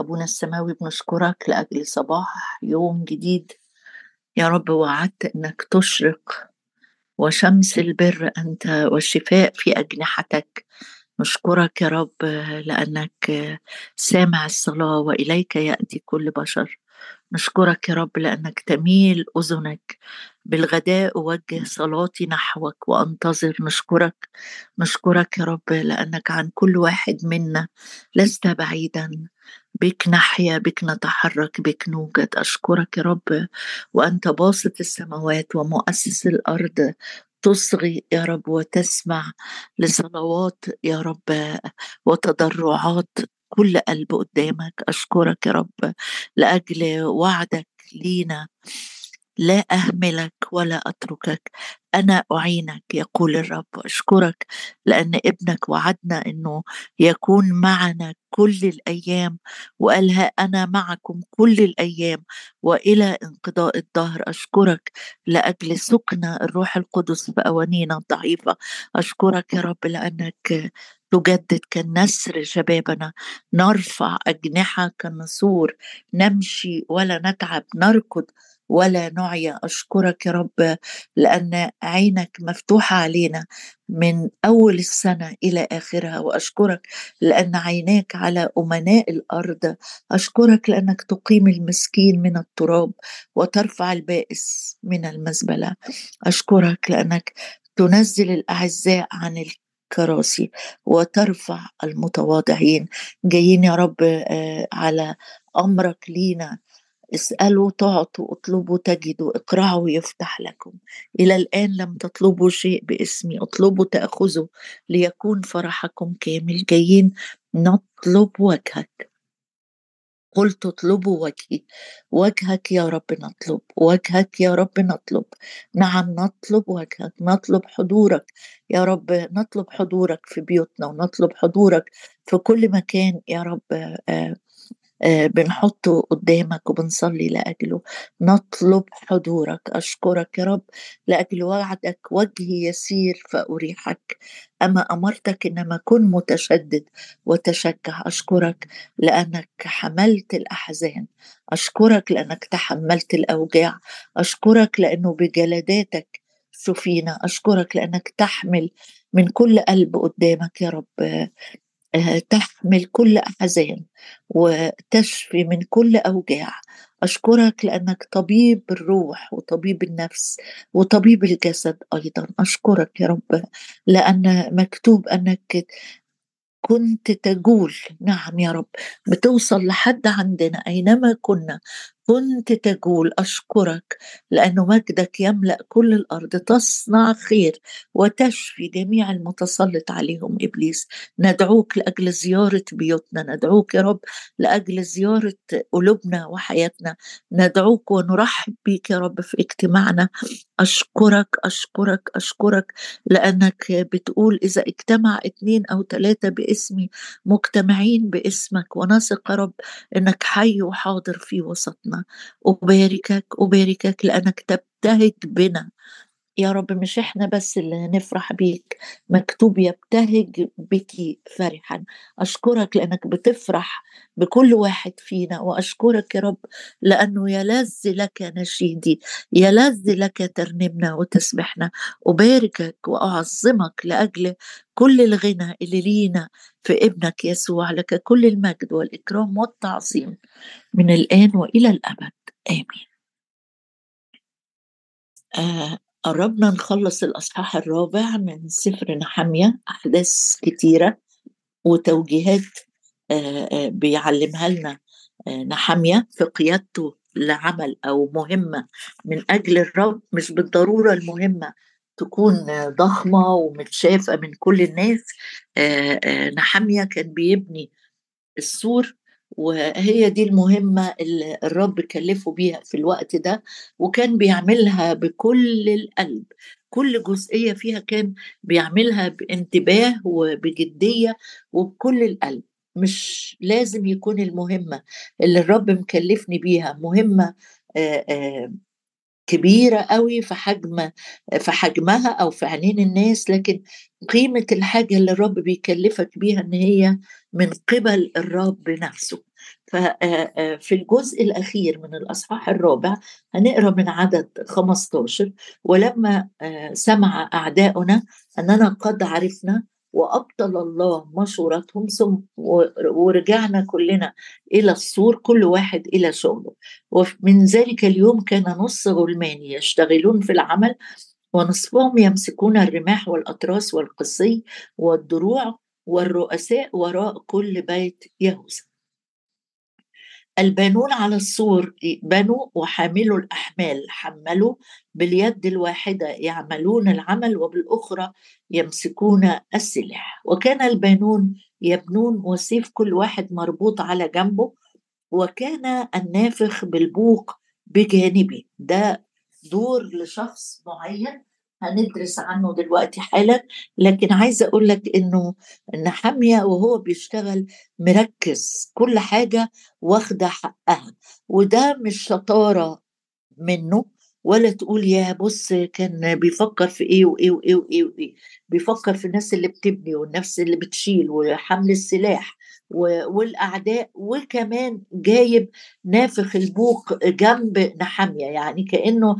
أبونا السماوي بنشكرك لأجل صباح يوم جديد. يا رب وعدت أنك تشرق وشمس البر أنت والشفاء في أجنحتك. نشكرك يا رب لأنك سامع الصلاة وإليك يأتي كل بشر. نشكرك يا رب لأنك تميل أذنك بالغداء أوجه صلاتي نحوك وأنتظر نشكرك. نشكرك يا رب لأنك عن كل واحد منا لست بعيدا. بك نحيا بك نتحرك بك نوجد. أشكرك يا رب وأنت باسط السماوات ومؤسس الأرض. تصغي يا رب وتسمع لصلوات يا رب وتضرعات كل قلب قدامك. أشكرك يا رب لأجل وعدك لينا. لا أهملك ولا أتركك. أنا أعينك يقول الرب. أشكرك لأن ابنك وعدنا إنه يكون معنا كل الأيام وقالها أنا معكم كل الأيام وإلى انقضاء الدهر. أشكرك لأجل سكن الروح القدس في اوانينا الضعيفة. أشكرك يا رب لأنك تجدد كالنسر شبابنا نرفع أجنحة كالنسور نمشي ولا نتعب نركض ولا نعيا. أشكرك يا رب لأن عينك مفتوحة علينا من أول السنة إلى آخرها وأشكرك لأن عيناك على أمناء الأرض. أشكرك لأنك تقيم المسكين من التراب وترفع البائس من المزبلة. أشكرك لأنك تنزل الأعزاء عن الكراسي وترفع المتواضعين. جايين يا رب آه، على أمرك لينا. اسألوا تعطوا اطلبوا تجدوا اقرعوا يفتح لكم. إلى الآن لم تطلبوا شيء باسمي. اطلبوا تأخذوا ليكون فرحكم كامل. جايين نطلب وجهك. قلت اطلبوا وجهي. وجهك يا رب نطلب وجهك يا رب نطلب. نعم نطلب وجهك نطلب حضورك. يا رب نطلب حضورك في بيوتنا ونطلب حضورك في كل مكان يا رب. آه بنحطه قدامك وبنصلي لأجله. نطلب حضورك. أشكرك يا رب. لأجل وعدك وجهي يسير فأريحك. أما أمرتك إنما كن متشدد وتشجع. أشكرك لأنك حملت الأحزان. أشكرك لأنك تحملت الأوجاع. أشكرك لأنه بجلداتك شفينا. أشكرك لأنك تحمل من كل قلب قدامك يا رب. آه، تحمل كل أحزان وتشفي من كل أوجاع. أشكرك لأنك طبيب الروح وطبيب النفس وطبيب الجسد أيضا. أشكرك يا رب لأن مكتوب أنك كنت تجول نعم يا رب بتوصل لحد عندنا أينما كنا. كنت تقول أشكرك لأن مجدك يملأ كل الأرض تصنع خير وتشفي جميع المتسلط عليهم. إبليس ندعوك لأجل زيارة بيوتنا ندعوك يا رب لأجل زيارة قلوبنا وحياتنا. ندعوك ونرحب بك يا رب في اجتماعنا. أشكرك أشكرك أشكرك لأنك بتقول إذا اجتمع اثنين أو ثلاثة باسمي مجتمعين باسمك ونثق يا رب إنك حي وحاضر في وسطنا. أباركك أباركك لأنك تبتهج بنا. يا رب مش إحنا بس اللي نفرح بيك مكتوب يبتهج بك فرحا. أشكرك لأنك بتفرح بكل واحد فينا وأشكرك يا رب لأنه يلذ لك نشيدي يلذ لك ترنمنا وتسبحنا. أباركك وأعظمك لأجل كل الغنى اللي لينا في ابنك يسوع لك كل المجد والإكرام والتعظيم من الآن وإلى الأبد. آمين. آه. قربنا نخلص الأصحاح الرابع من سفر نحمية أحداث كتيرة وتوجيهات بيعلمها لنا نحمية في قيادته لعمل أو مهمة من أجل الرب مش بالضرورة المهمة تكون ضخمة ومتشافة من كل الناس. نحمية كان بيبني السور وهي دي المهمة اللي الرب كلفه بيها في الوقت ده وكان بيعملها بكل القلب. كل جزئية فيها كان بيعملها بانتباه وبجدية وبكل القلب. مش لازم يكون المهمة اللي الرب مكلفني بيها مهمة كبيرة قوي في حجم في حجمها أو في عينين الناس لكن قيمة الحاجة اللي الرب بيكلفك بيها إن هي من قبل الرب نفسه. ففي الجزء الأخير من الأصحاح الرابع هنقرأ من عدد 15 ولما سمع أعداؤنا أننا قد عرفنا وأبطل الله مشورتهم ثم ورجعنا كلنا إلى السور كل واحد إلى شغله. ومن ذلك اليوم كان نص غلماني يشتغلون في العمل ونصفهم يمسكون الرماح والأطراس والقصي والدروع والرؤساء وراء كل بيت يهوذا. البانون على السور بنوا وحاملوا الأحمال حملوا باليد الواحدة يعملون العمل وبالأخرى يمسكون السلاح. وكان البانون يبنون وسيف كل واحد مربوط على جنبه وكان النافخ بالبوق بجانبه. ده دور لشخص معين هندرس عنه دلوقتي حالا لكن عايزه أقول لك إنه نحاميه وهو بيشتغل مركز كل حاجة واخدة حقها وده مش شطارة منه. ولا تقول يا بص كان بيفكر في إيه وإيه وإيه وإيه وإيه. بيفكر في الناس اللي بتبني والنفس اللي بتشيل وحمل السلاح والأعداء وكمان جايب نافخ البوق جنب نحامية. يعني كأنه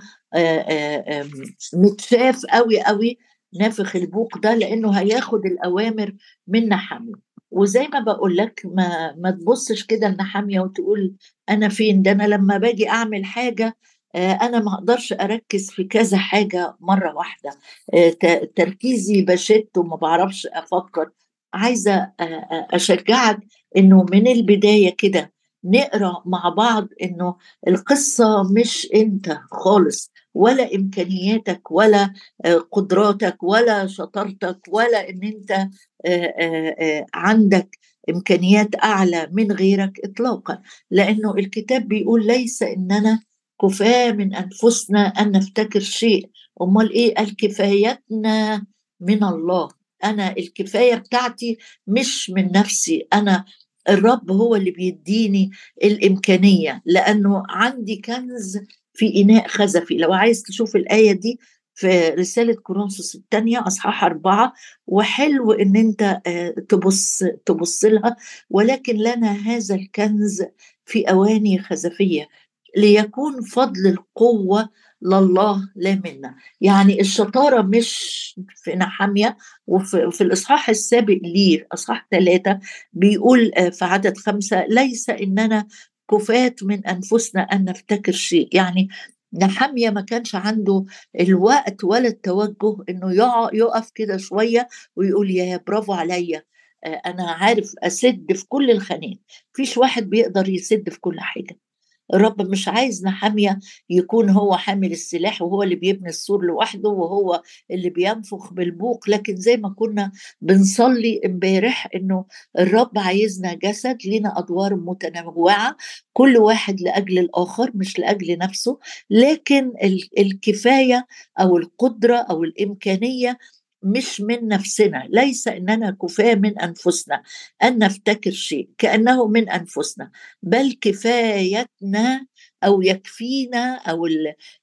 متشاف قوي قوي نافخ البوق ده لأنه هياخد الأوامر من نحامية. وزي ما بقول لك ما ما تبصش كده لنحامية وتقول أنا فين؟ ده أنا لما باجي أعمل حاجة أنا ما أقدرش أركز في كذا حاجة مرة واحدة. تركيزي بشت وما بعرفش أفكر. عايزة أشجعك إنه من البداية كده نقرأ مع بعض إنه القصة مش أنت خالص ولا إمكانياتك ولا قدراتك ولا شطارتك ولا إن أنت عندك إمكانيات أعلى من غيرك اطلاقا. لأنه الكتاب بيقول ليس اننا كفاة من أنفسنا أن نفتكر شيء. أمال إيه؟ الكفايتنا من الله. أنا الكفاية بتاعتي مش من نفسي. أنا الرب هو اللي بيديني الإمكانية. لأنه عندي كنز في إناء خزفي. لو عايز تشوف الآية دي في رسالة كورنثوس الثانية أصحاح أربعة وحلو إن أنت تبص تبص لها. ولكن لنا هذا الكنز في أواني خزفية. ليكون فضل القوة لله لا منا. يعني الشطارة مش في نحامية وفي في الإصحاح السابق ليه أصحاح ثلاثة بيقول في عدد خمسة ليس إننا كفات من أنفسنا أن نفتكر شيء. يعني نحامية ما كانش عنده الوقت ولا التوجه إنه يقف كده شوية ويقول يا برافو عليا أنا عارف أسد في كل الخانات. فيش واحد بيقدر يسد في كل حاجة. الرب مش عايز نحامية يكون هو حامل السلاح وهو اللي بيبني السور لوحده وهو اللي بينفخ بالبوق لكن زي ما كنا بنصلي امبارح إنه الرب عايزنا جسد لنا أدوار متنوعة كل واحد لأجل الآخر مش لأجل نفسه لكن الكفاية أو القدرة أو الإمكانية مش من نفسنا ليس إننا كفاة من أنفسنا أن نفتكر شيء كأنه من أنفسنا بل كفايتنا أو يكفينا أو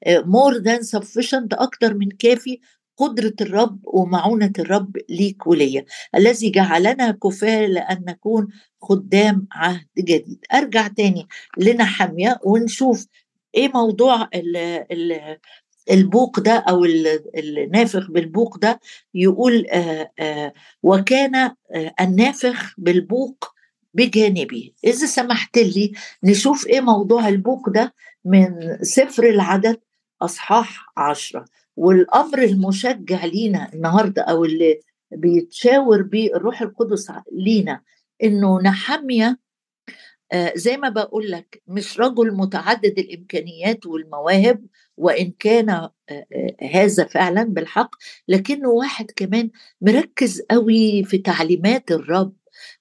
more than sufficient أكتر من كافي قدرة الرب ومعونة الرب ليك وليا. الذي جعلنا كفاة لأن نكون خدام عهد جديد. أرجع تاني لنحميا ونشوف إيه موضوع ال ال البوق ده أو النافخ بالبوق ده يقول آآ آآ وكان النافخ بالبوق بجانبي إذا سمحت لي نشوف إيه موضوع البوق ده من سفر العدد أصحاح عشرة. والأمر المشجع لينا النهارده أو اللي بيتشاور بيه الروح القدس لينا إنه نحميه زي ما بقول لك مش رجل متعدد الإمكانيات والمواهب وإن كان هذا فعلا بالحق لكنه واحد كمان مركز قوي في تعليمات الرب.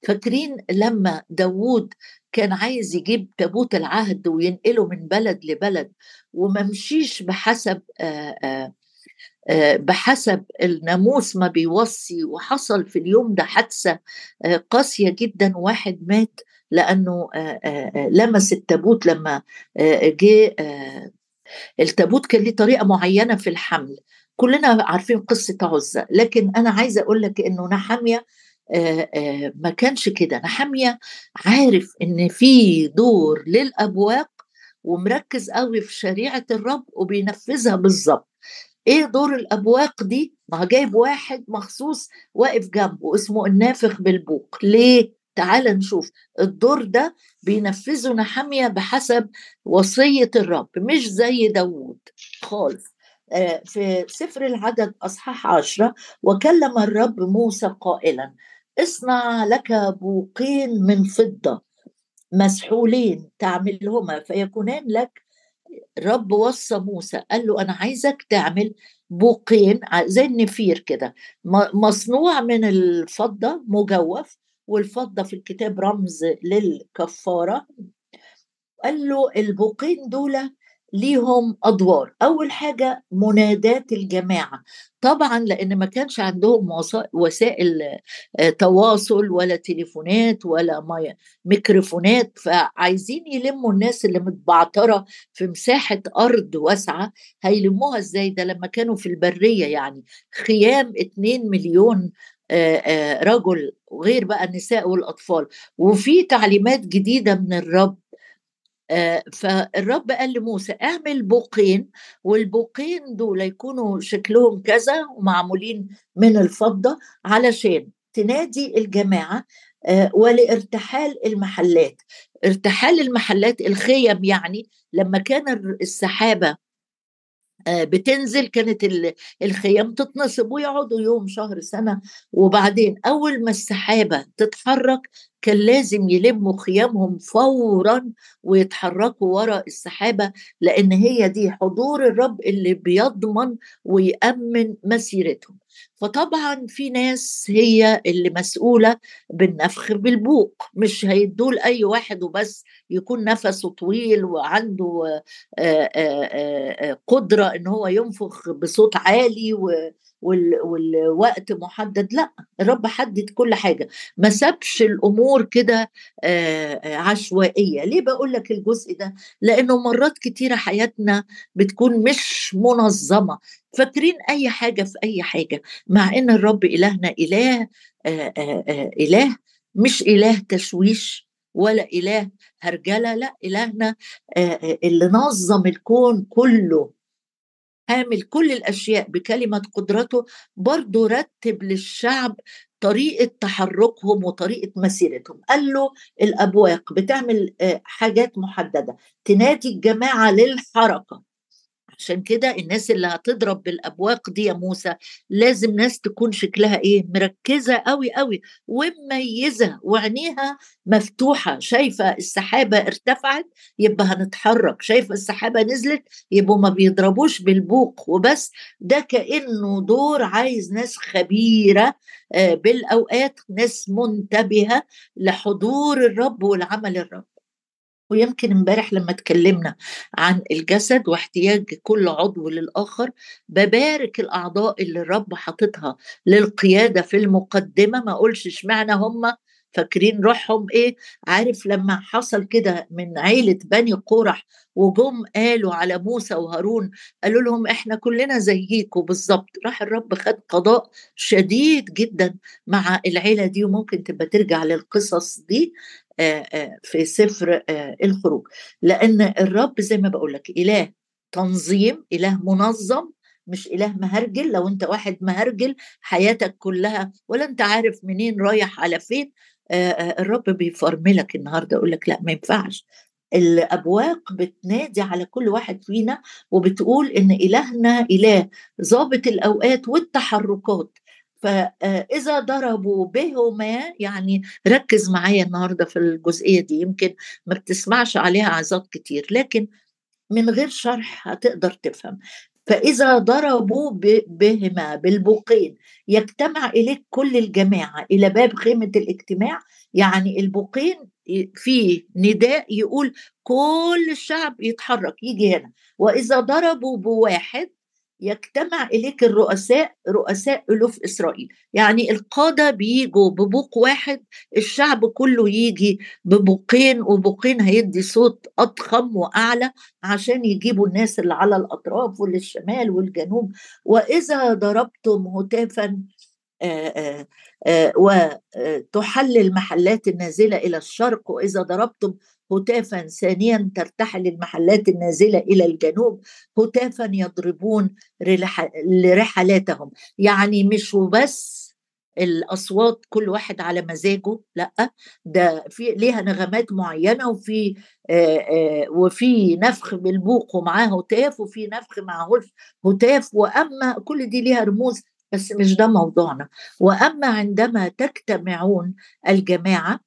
فاكرين لما داوود كان عايز يجيب تابوت العهد وينقله من بلد لبلد وما مشيش بحسب بحسب الناموس ما بيوصي وحصل في اليوم ده حادثة قاسية جدا واحد مات. لأنه لمس التابوت لما جه التابوت كان ليه طريقة معينة في الحمل. كلنا عارفين قصة عزة لكن أنا عايزة أقول لك إنه نحامية آه، آه، ما كانش كده. نحمية عارف إن في دور للأبواق ومركز قوي في شريعة الرب وبينفذها بالظبط. إيه دور الأبواق دي؟ ما جايب واحد مخصوص واقف جنبه اسمه النافخ بالبوق. ليه؟ تعال نشوف. الدور ده بينفذه نحمية بحسب وصية الرب مش زي داوود. خالص. آه، في سفر العدد أصحاح عشرة وكلم الرب موسى قائلا اصنع لك بوقين من فضة مسحولين تعملهما فيكونان لك. الرب وصى موسى قال له أنا عايزك تعمل بوقين زي النفير كده مصنوع من الفضة مجوف والفضة في الكتاب رمز للكفارة. قال له البوقين دول ليهم أدوار. أول حاجة منادات الجماعة. طبعا لأن ما كانش عندهم وسائل آه، تواصل ولا تليفونات ولا ميكروفونات. فعايزين يلموا الناس اللي متبعترة في مساحة أرض واسعة. هيلموها إزاي؟ ده لما كانوا في البرية يعني. خيام 2 مليون رجل غير بقى النساء والأطفال. وفي تعليمات جديدة من الرب فالرب قال لموسى اعمل بوقين والبوقين دول يكونوا شكلهم كذا ومعمولين من الفضة علشان تنادي الجماعة آه، ولارتحال المحلات. ارتحال المحلات الخيم يعني لما كان السحابة آه، بتنزل كانت الخيام تتنصب ويقعدوا يوم شهر سنة وبعدين أول ما السحابة تتحرك كان لازم يلموا خيامهم فورا ويتحركوا وراء السحابة لأن هي دي حضور الرب اللي بيضمن ويأمن مسيرتهم. فطبعا في ناس هي اللي مسؤولة بالنفخ بالبوق مش هيدوه لأي واحد وبس يكون نفسه طويل وعنده قدرة إن هو ينفخ بصوت عالي والوقت محدد لأ الرب حدد كل حاجة. ما سابش الأمور كده عشوائية. ليه بقول لك الجزء ده؟ لأنه مرات كتيرة حياتنا بتكون مش منظمة. فاكرين أي حاجة في أي حاجة؟ مع إن الرب إلهنا إله إله مش إله تشويش ولا إله هرجلة لأ إلهنا اللي نظم الكون كله. عامل كل الأشياء بكلمة قدرته برضه رتب للشعب طريقة تحركهم وطريقة مسيرتهم. قال له الأبواق بتعمل حاجات محددة. تنادي الجماعة للحركة. عشان كده الناس اللي هتضرب بالأبواق دي يا موسى لازم ناس تكون شكلها إيه؟ مركزة قوي قوي ومميزة وعينيها مفتوحة شايفة السحابة ارتفعت يبقى هنتحرك شايفة السحابة نزلت يبقوا ما بيضربوش بالبوق وبس. ده كأنه دور عايز ناس خبيرة آه، بالأوقات ناس منتبهة لحضور الرب والعمل الرب. ويمكن امبارح لما اتكلمنا عن الجسد واحتياج كل عضو للآخر ببارك الأعضاء اللي الرب حاططها للقيادة في المقدمة. ما أقولش اشمعنى هم فاكرين روحهم إيه؟ عارف لما حصل كده من عيلة بني قرح وجم قالوا على موسى وهارون قالوا لهم إحنا كلنا زيكم بالظبط. راح الرب خد قضاء شديد جدا مع العيلة دي وممكن تبقى ترجع للقصص دي. في سفر الخروج. لأن الرب زي ما بقول لك إله تنظيم إله منظم مش إله مهرجل. لو أنت واحد مهرجل حياتك كلها ولا أنت عارف منين رايح على فين الرب بيفرملك النهارده يقول لك لا ما ينفعش. الأبواق بتنادي على كل واحد فينا وبتقول إن إلهنا إله ظابط الأوقات والتحركات. فإذا ضربوا بهما يعني ركز معايا النهارده في الجزئية دي يمكن ما بتسمعش عليها عظات كتير لكن من غير شرح هتقدر تفهم. فإذا ضربوا بهما بالبوقين يجتمع إليك كل الجماعة إلى باب خيمة الاجتماع يعني البوقين في نداء يقول كل الشعب يتحرك يجي هنا. وإذا ضربوا بواحد يجتمع إليك الرؤساء رؤساء ألوف إسرائيل. يعني القادة بيجوا ببوق واحد الشعب كله يجي ببوقين وبوقين هيدي صوت أضخم وأعلى عشان يجيبوا الناس اللي على الأطراف والشمال والجنوب. وإذا ضربتم هتافا وتحل المحلات النازلة إلى الشرق وإذا ضربتم هتافا ثانيا ترتحل المحلات النازلة إلى الجنوب هتافا يضربون لرحلاتهم. يعني مش وبس الأصوات كل واحد على مزاجه لأ ده في ليها نغمات معينة وفي وفي نفخ بالبوق ومعاه هتاف وفي نفخ معه هتاف. وأما كل دي ليها رموز بس مش ده موضوعنا. وأما عندما تجتمعون الجماعة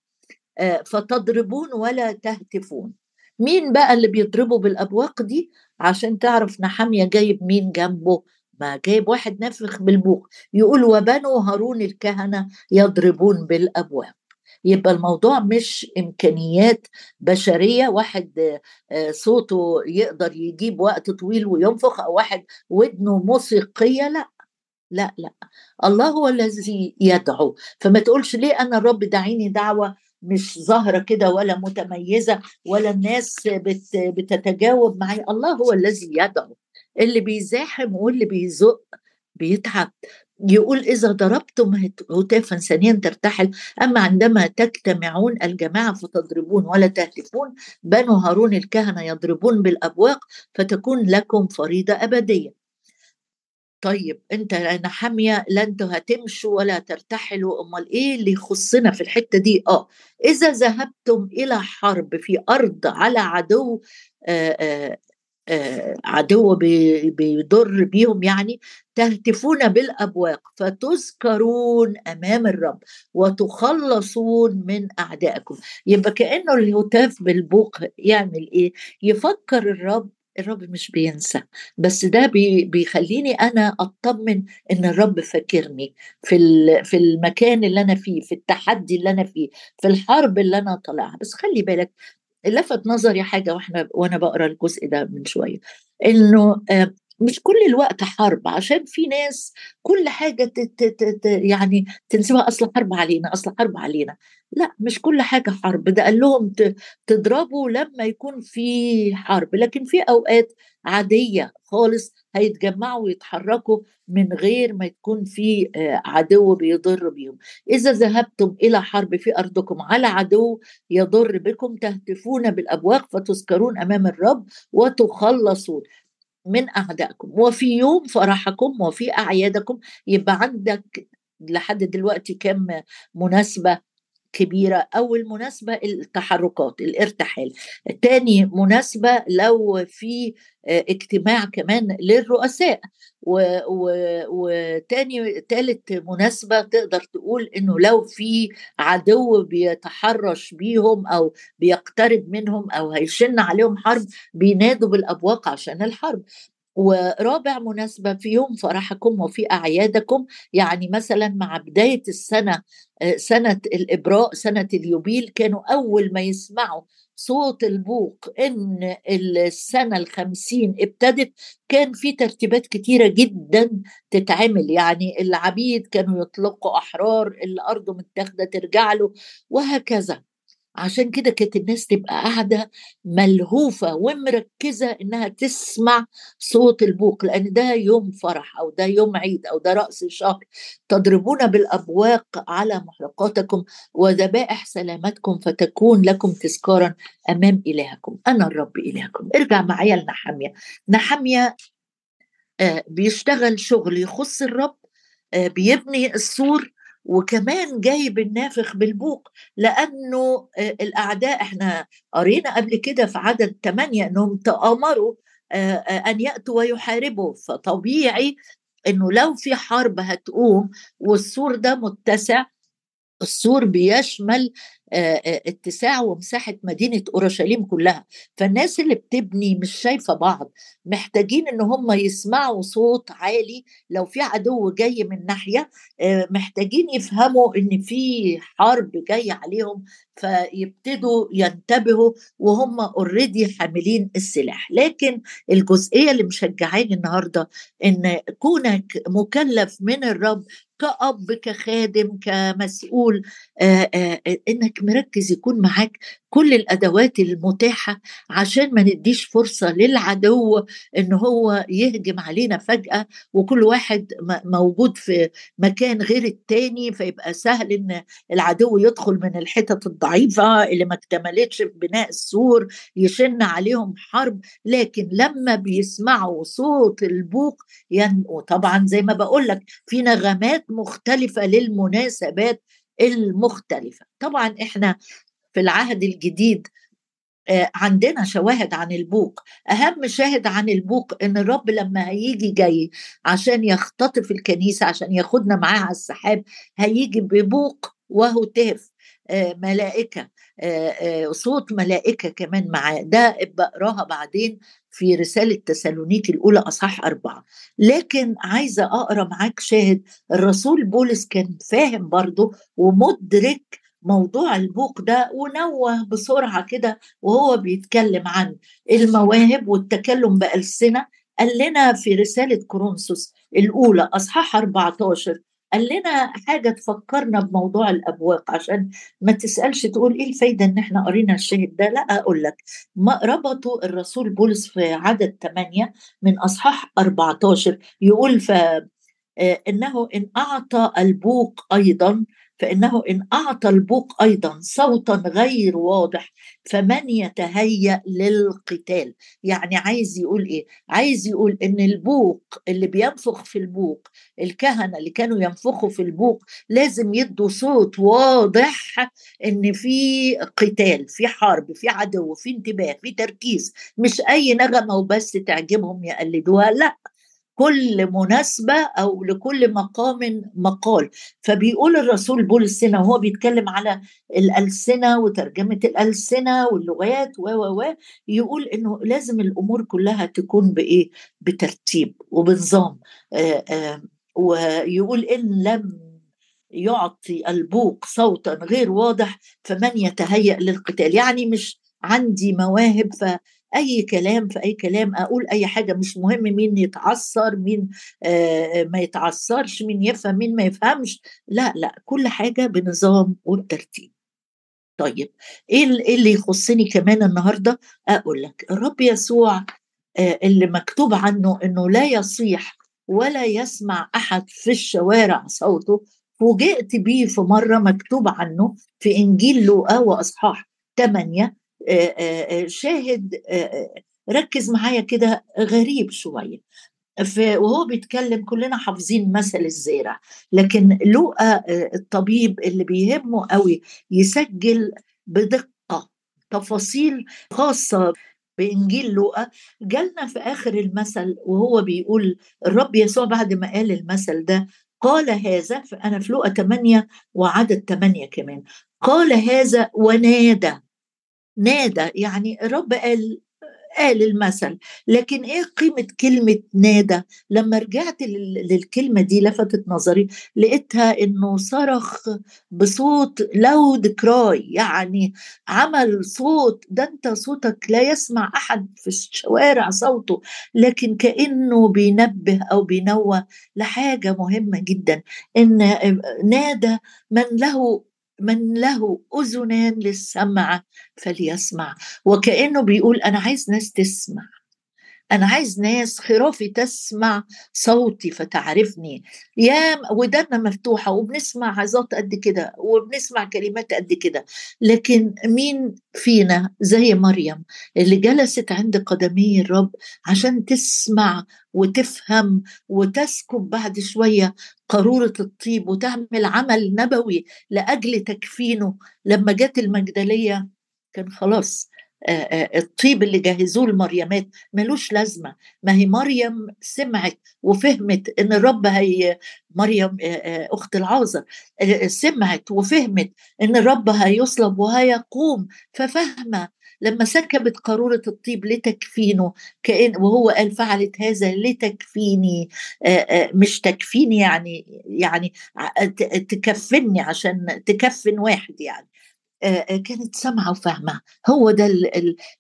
فتضربون ولا تهتفون. مين بقى اللي بيضربوا بالأبواق دي؟ عشان تعرف نحامية جايب مين جنبه. ما جايب واحد نفخ بالبوق. يقول وبنو هارون الكهنة يضربون بالابواب يبقى الموضوع مش إمكانيات بشرية. واحد صوته يقدر يجيب وقت طويل وينفخ أو واحد ودنه موسيقية. لا لا لا. الله هو الذي يدعو. فما تقولش ليه أنا الرب دعيني دعوة؟ مش ظاهرة كده ولا متميزة ولا الناس بت بتتجاوب معي الله هو الذي يدعو. اللي بيزاحم واللي بيزق بيتعب. يقول إذا ضربتم هتافا ثانيا ترتحل أما عندما تجتمعون الجماعة فتضربون ولا تهتفون بنو هارون الكهنة يضربون بالأبواق فتكون لكم فريضة أبدية. طيب أنت أنا حامية لا أنتوا هتمشوا ولا ترتحلوا أمال إيه اللي يخصنا في الحتة دي؟ آه إذا ذهبتم إلى حرب في أرض على عدو آآ آآ عدو بيضر بيهم يعني تهتفون بالأبواق فتذكرون أمام الرب وتخلصون من أعدائكم. يبقى كأنه الهتاف بالبوق يعمل إيه؟ يفكر الرب الرب مش بينسى. بس ده بي بيخليني أنا أطمن إن الرب فاكرني في في المكان اللي أنا فيه في التحدي اللي أنا فيه في الحرب اللي أنا طالعها. بس خلي بالك لفت نظري حاجة وإحنا وأنا بقرأ الجزء ده من شوية. إنه مش كل الوقت حرب عشان في ناس كل حاجة يعني تنسبها أصل حرب علينا أصل حرب علينا. لأ مش كل حاجة حرب ده قال لهم تضربوا لما يكون في حرب. لكن في أوقات عادية خالص هيتجمعوا ويتحركوا من غير ما يكون في عدو بيضر بيهم. إذا ذهبتم إلى حرب في أرضكم على عدو يضر بكم تهتفون بالأبواق فتذكرون أمام الرب وتخلصون. من أعدائكم وفي يوم فرحكم وفي أعيادكم يبقى عندك لحد دلوقتي كم مناسبة كبيرة. أول مناسبة التحركات الارتحال. تاني مناسبة لو في اجتماع كمان للرؤساء. وتاني تالت مناسبة تقدر تقول إنه لو في عدو بيتحرش بيهم أو بيقترب منهم أو هيشن عليهم حرب بينادوا بالأبواق عشان الحرب. ورابع مناسبة في يوم فرحكم وفي أعيادكم يعني مثلا مع بداية السنة سنة الإبراء سنة اليوبيل كانوا أول ما يسمعوا صوت البوق إن السنة الخمسين ابتدت كان في ترتيبات كتيرة جدا تتعمل. يعني العبيد كانوا يطلقوا أحرار اللي أرضه متاخدة ترجع له وهكذا. عشان كده كانت الناس تبقى قاعدة ملهوفة ومركزة إنها تسمع صوت البوق لأن ده يوم فرح أو ده يوم عيد أو ده رأس شهر. تضربون بالأبواق على محرقاتكم وذبائح سلامتكم فتكون لكم تذكارا أمام إلهكم. أنا الرب إلهكم. ارجع معايا لنحمية نحمية بيشتغل شغل يخص الرب بيبني السور وكمان جايب النافخ بالبوق لأنه الأعداء إحنا قرينا قبل كده في عدد ثمانية أنهم تآمروا أن يأتوا ويحاربوا. فطبيعي أنه لو في حرب هتقوم والسور ده متسع السور بيشمل اتساع ومساحة مدينة أورشليم كلها. فالناس اللي بتبني مش شايفة بعض. محتاجين إن هم يسمعوا صوت عالي. لو في عدو جاي من ناحية محتاجين يفهموا إن في حرب جاية عليهم. فيبتدوا ينتبهوا وهم اوريدي حاملين السلاح. لكن الجزئية اللي مشجعاني النهاردة إن كونك مكلف من الرب كأب كخادم كمسؤول آآ آآ إنك مركز يكون معاك كل الأدوات المتاحة عشان ما نديش فرصة للعدو إن هو يهجم علينا فجأة وكل واحد موجود في مكان غير التاني فيبقى سهل إن العدو يدخل من الحتت الضعيفة اللي ما اكتملتش في بناء السور يشن عليهم حرب. لكن لما بيسمعوا صوت البوق ينقوا طبعا زي ما بقول لك في نغمات مختلفة للمناسبات المختلفة. طبعا إحنا في العهد الجديد آه، عندنا شواهد عن البوق. أهم شاهد عن البوق إن الرب لما هيجي جاي عشان يختطف الكنيسة عشان ياخدنا معاه على السحاب هيجي ببوق وهتاف آه، ملائكة. صوت ملائكة كمان معاه. ده بقراها بعدين في رسالة تسالونيكي الأولى أصحاح أربعة. لكن عايزة أقرأ معاك شاهد الرسول بولس كان فاهم برضه ومدرك موضوع البوق ده ونوه بسرعة كده وهو بيتكلم عن المواهب والتكلم بألسنة. قال لنا في رسالة كورنثوس الأولى أصحاح 14 قال لنا حاجة تفكرنا بموضوع الأبواق عشان ما تسألش تقول إيه الفايدة إن إحنا قرينا الشاهد ده لأ أقول لك. ما ربطوا الرسول بولس في عدد 8 من أصحاح 14 يقول ف آه، إنه إن أعطى البوق أيضا فإنه إن أعطى البوق أيضا صوتا غير واضح فمن يتهيأ للقتال يعني عايز يقول إيه؟ عايز يقول إن البوق اللي بينفخ في البوق الكهنة اللي كانوا ينفخوا في البوق لازم يدوا صوت واضح إن في قتال في حرب في عدو في انتباه في تركيز مش أي نغمة وبس تعجبهم يقلدوها لأ كل مناسبة أو لكل مقام مقال. فبيقول الرسول بولس هنا وهو بيتكلم على الألسنة وترجمة الألسنة واللغات و و يقول إنه لازم الأمور كلها تكون بإيه؟ بترتيب وبنظام. ويقول إن لم يعطي البوق صوتا غير واضح فمن يتهيأ للقتال؟ يعني مش عندي مواهب ف أي كلام في أي كلام أقول أي حاجة. مش مهم مين يتعثر مين آه ما يتعثرش مين يفهم مين ما يفهمش. لا لا كل حاجة بنظام وبترتيب طيب إيه إيه اللي يخصني كمان النهارده؟ أقول لك الرب يسوع آه اللي مكتوب عنه إنه لا يصيح ولا يسمع أحد في الشوارع صوته فوجئت بيه في مرة مكتوب عنه في إنجيل لوقا وأصحاح 8 شاهد ركز معايا كده غريب شوية. وهو بيتكلم كلنا حافظين مثل الزارع لكن لوقا الطبيب اللي بيهمه قوي يسجل بدقة تفاصيل خاصة بإنجيل لوقا. جالنا في آخر المثل وهو بيقول الرب يسوع بعد ما قال المثل ده قال هذا أنا في لوقا 8 وعدد 8 كمان قال هذا ونادى. نادى يعني الرب قال قال المثل لكن إيه قيمة كلمة نادى؟ لما رجعت للكلمة دي لفتت نظري لقيتها إنه صرخ بصوت لود كراي يعني عمل صوت ده أنت صوتك لا يسمع أحد في الشوارع صوته لكن كأنه بينبه أو بينوه لحاجة مهمة جدا إن نادى من له من له أذنان للسمع فليسمع. وكأنه بيقول أنا عايز ناس تسمع. أنا عايز ناس خرافي تسمع صوتي فتعرفني. يا ودنا مفتوحة وبنسمع عظات قد كده وبنسمع كلمات قد كده. لكن مين فينا زي مريم اللي جلست عند قدمي الرب عشان تسمع وتفهم وتسكب بعد شوية قارورة الطيب وتعمل عمل نبوي لأجل تكفينه؟ لما جت المجدلية كان خلاص الطيب اللي جهزوه المريمات ملوش لازمة. ما هي مريم سمعت وفهمت إن الرب هي مريم أخت العازر سمعت وفهمت إن الرب هيصلب وهيقوم. ففهمة لما سكبت قارورة الطيب لتكفينه كأن وهو قال فعلت هذا لتكفيني. مش تكفيني يعني يعني تكفني عشان تكفن واحد يعني. كانت سامعة وفاهمة هو ده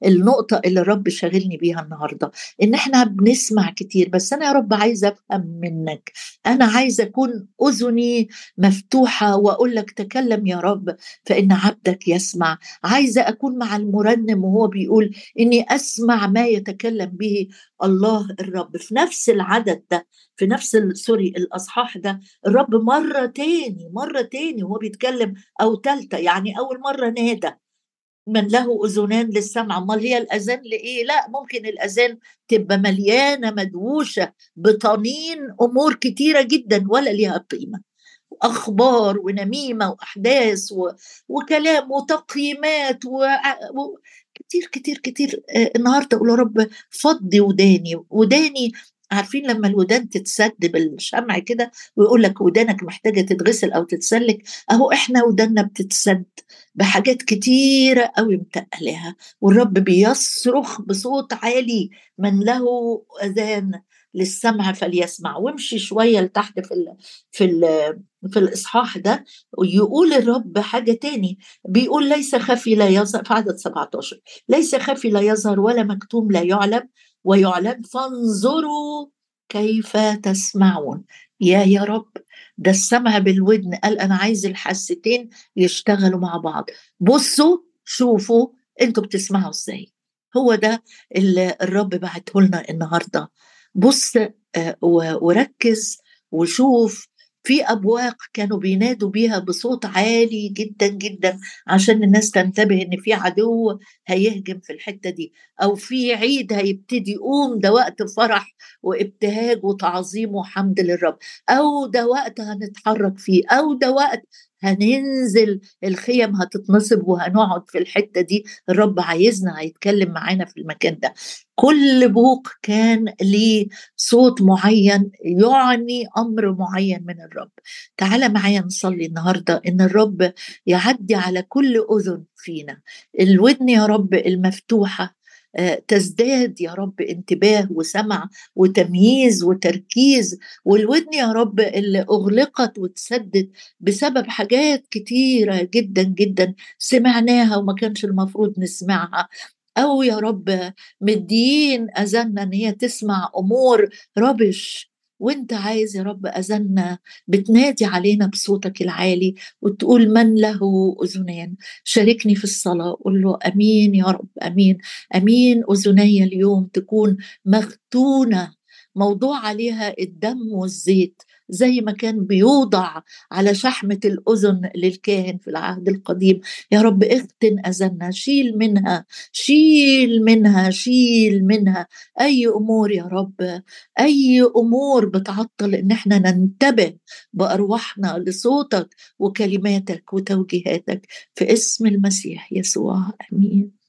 النقطة اللي الرب شاغلني بيها النهاردة إن إحنا بنسمع كتير. بس أنا يا رب عايزة أفهم منك. أنا عايزة أكون أذني مفتوحة وأقول لك تكلم يا رب فإن عبدك يسمع. عايزة أكون مع المرنم وهو بيقول إني أسمع ما يتكلم به الله الرب. في نفس العدد ده في نفس سوري الأصحاح ده الرب مرة تاني مرة تاني وهو بيتكلم أو تالتة يعني أول مرة نادى. من له أذنان للسمع. أمال هي الأذان لإيه؟ لا ممكن الأذان تبقى مليانة مدووشه بطنين أمور كتيرة جدا ولا ليها قيمة. أخبار ونميمة وأحداث و... وكلام وتقييمات و... و... كتير كتير كتير. آه، النهارده أقول يا رب فضي وداني وداني عارفين لما الودان تتسد بالشمع كده ويقول لك ودانك محتاجة تتغسل أو تتسلك أهو إحنا وداننا بتتسد بحاجات كتيرة قوي متقلها والرب بيصرخ بصوت عالي من له أذان للسمع فليسمع. وامشي شوية لتحت في ال في ال في الإصحاح ده ويقول الرب حاجة تاني. بيقول ليس خفي لا يظهر في عدد 17 ليس خفي لا يظهر ولا مكتوم لا يعلم ويعلن فانظروا كيف تسمعون. يا يا رب ده السمع بالودن. قال أنا عايز الحستين يشتغلوا مع بعض. بصوا شوفوا أنتوا بتسمعوا إزاي. هو ده اللي الرب بعته لنا النهارده. بص آه، وركز وشوف في أبواق كانوا بينادوا بيها بصوت عالي جدا جدا عشان الناس تنتبه إن في عدو هيهجم في الحتة دي أو في عيد هيبتدي يقوم ده وقت فرح وابتهاج وتعظيم وحمد للرب أو ده وقت هنتحرك فيه أو ده وقت هننزل الخيم هتتنصب وهنقعد في الحتة دي الرب عايزنا هيتكلم معانا في المكان ده. كل بوق كان ليه صوت معين يعني أمر معين من الرب. تعالى معايا نصلي النهارده إن الرب يعدي على كل أذن فينا. الودن يا رب المفتوحة تزداد يا رب انتباه وسمع وتمييز وتركيز والودن يا رب اللي أغلقت وتسدد بسبب حاجات كتيرة جدا جدا سمعناها وما كانش المفروض نسمعها. أو يا رب مدين اذنا إن هي تسمع أمور ربش وانت عايز يا رب اذنا بتنادي علينا بصوتك العالي وتقول من له أذنان. شاركني في الصلاة قول له آمين يا رب آمين. آمين أذني اليوم تكون مختونه موضوع عليها الدم والزيت. زي ما كان بيوضع على شحمة الأذن للكاهن في العهد القديم. يا رب اختن أذنا شيل منها شيل منها شيل منها. أي أمور يا رب أي أمور بتعطل إن إحنا ننتبه بأرواحنا لصوتك وكلماتك وتوجيهاتك. في اسم المسيح يسوع آمين.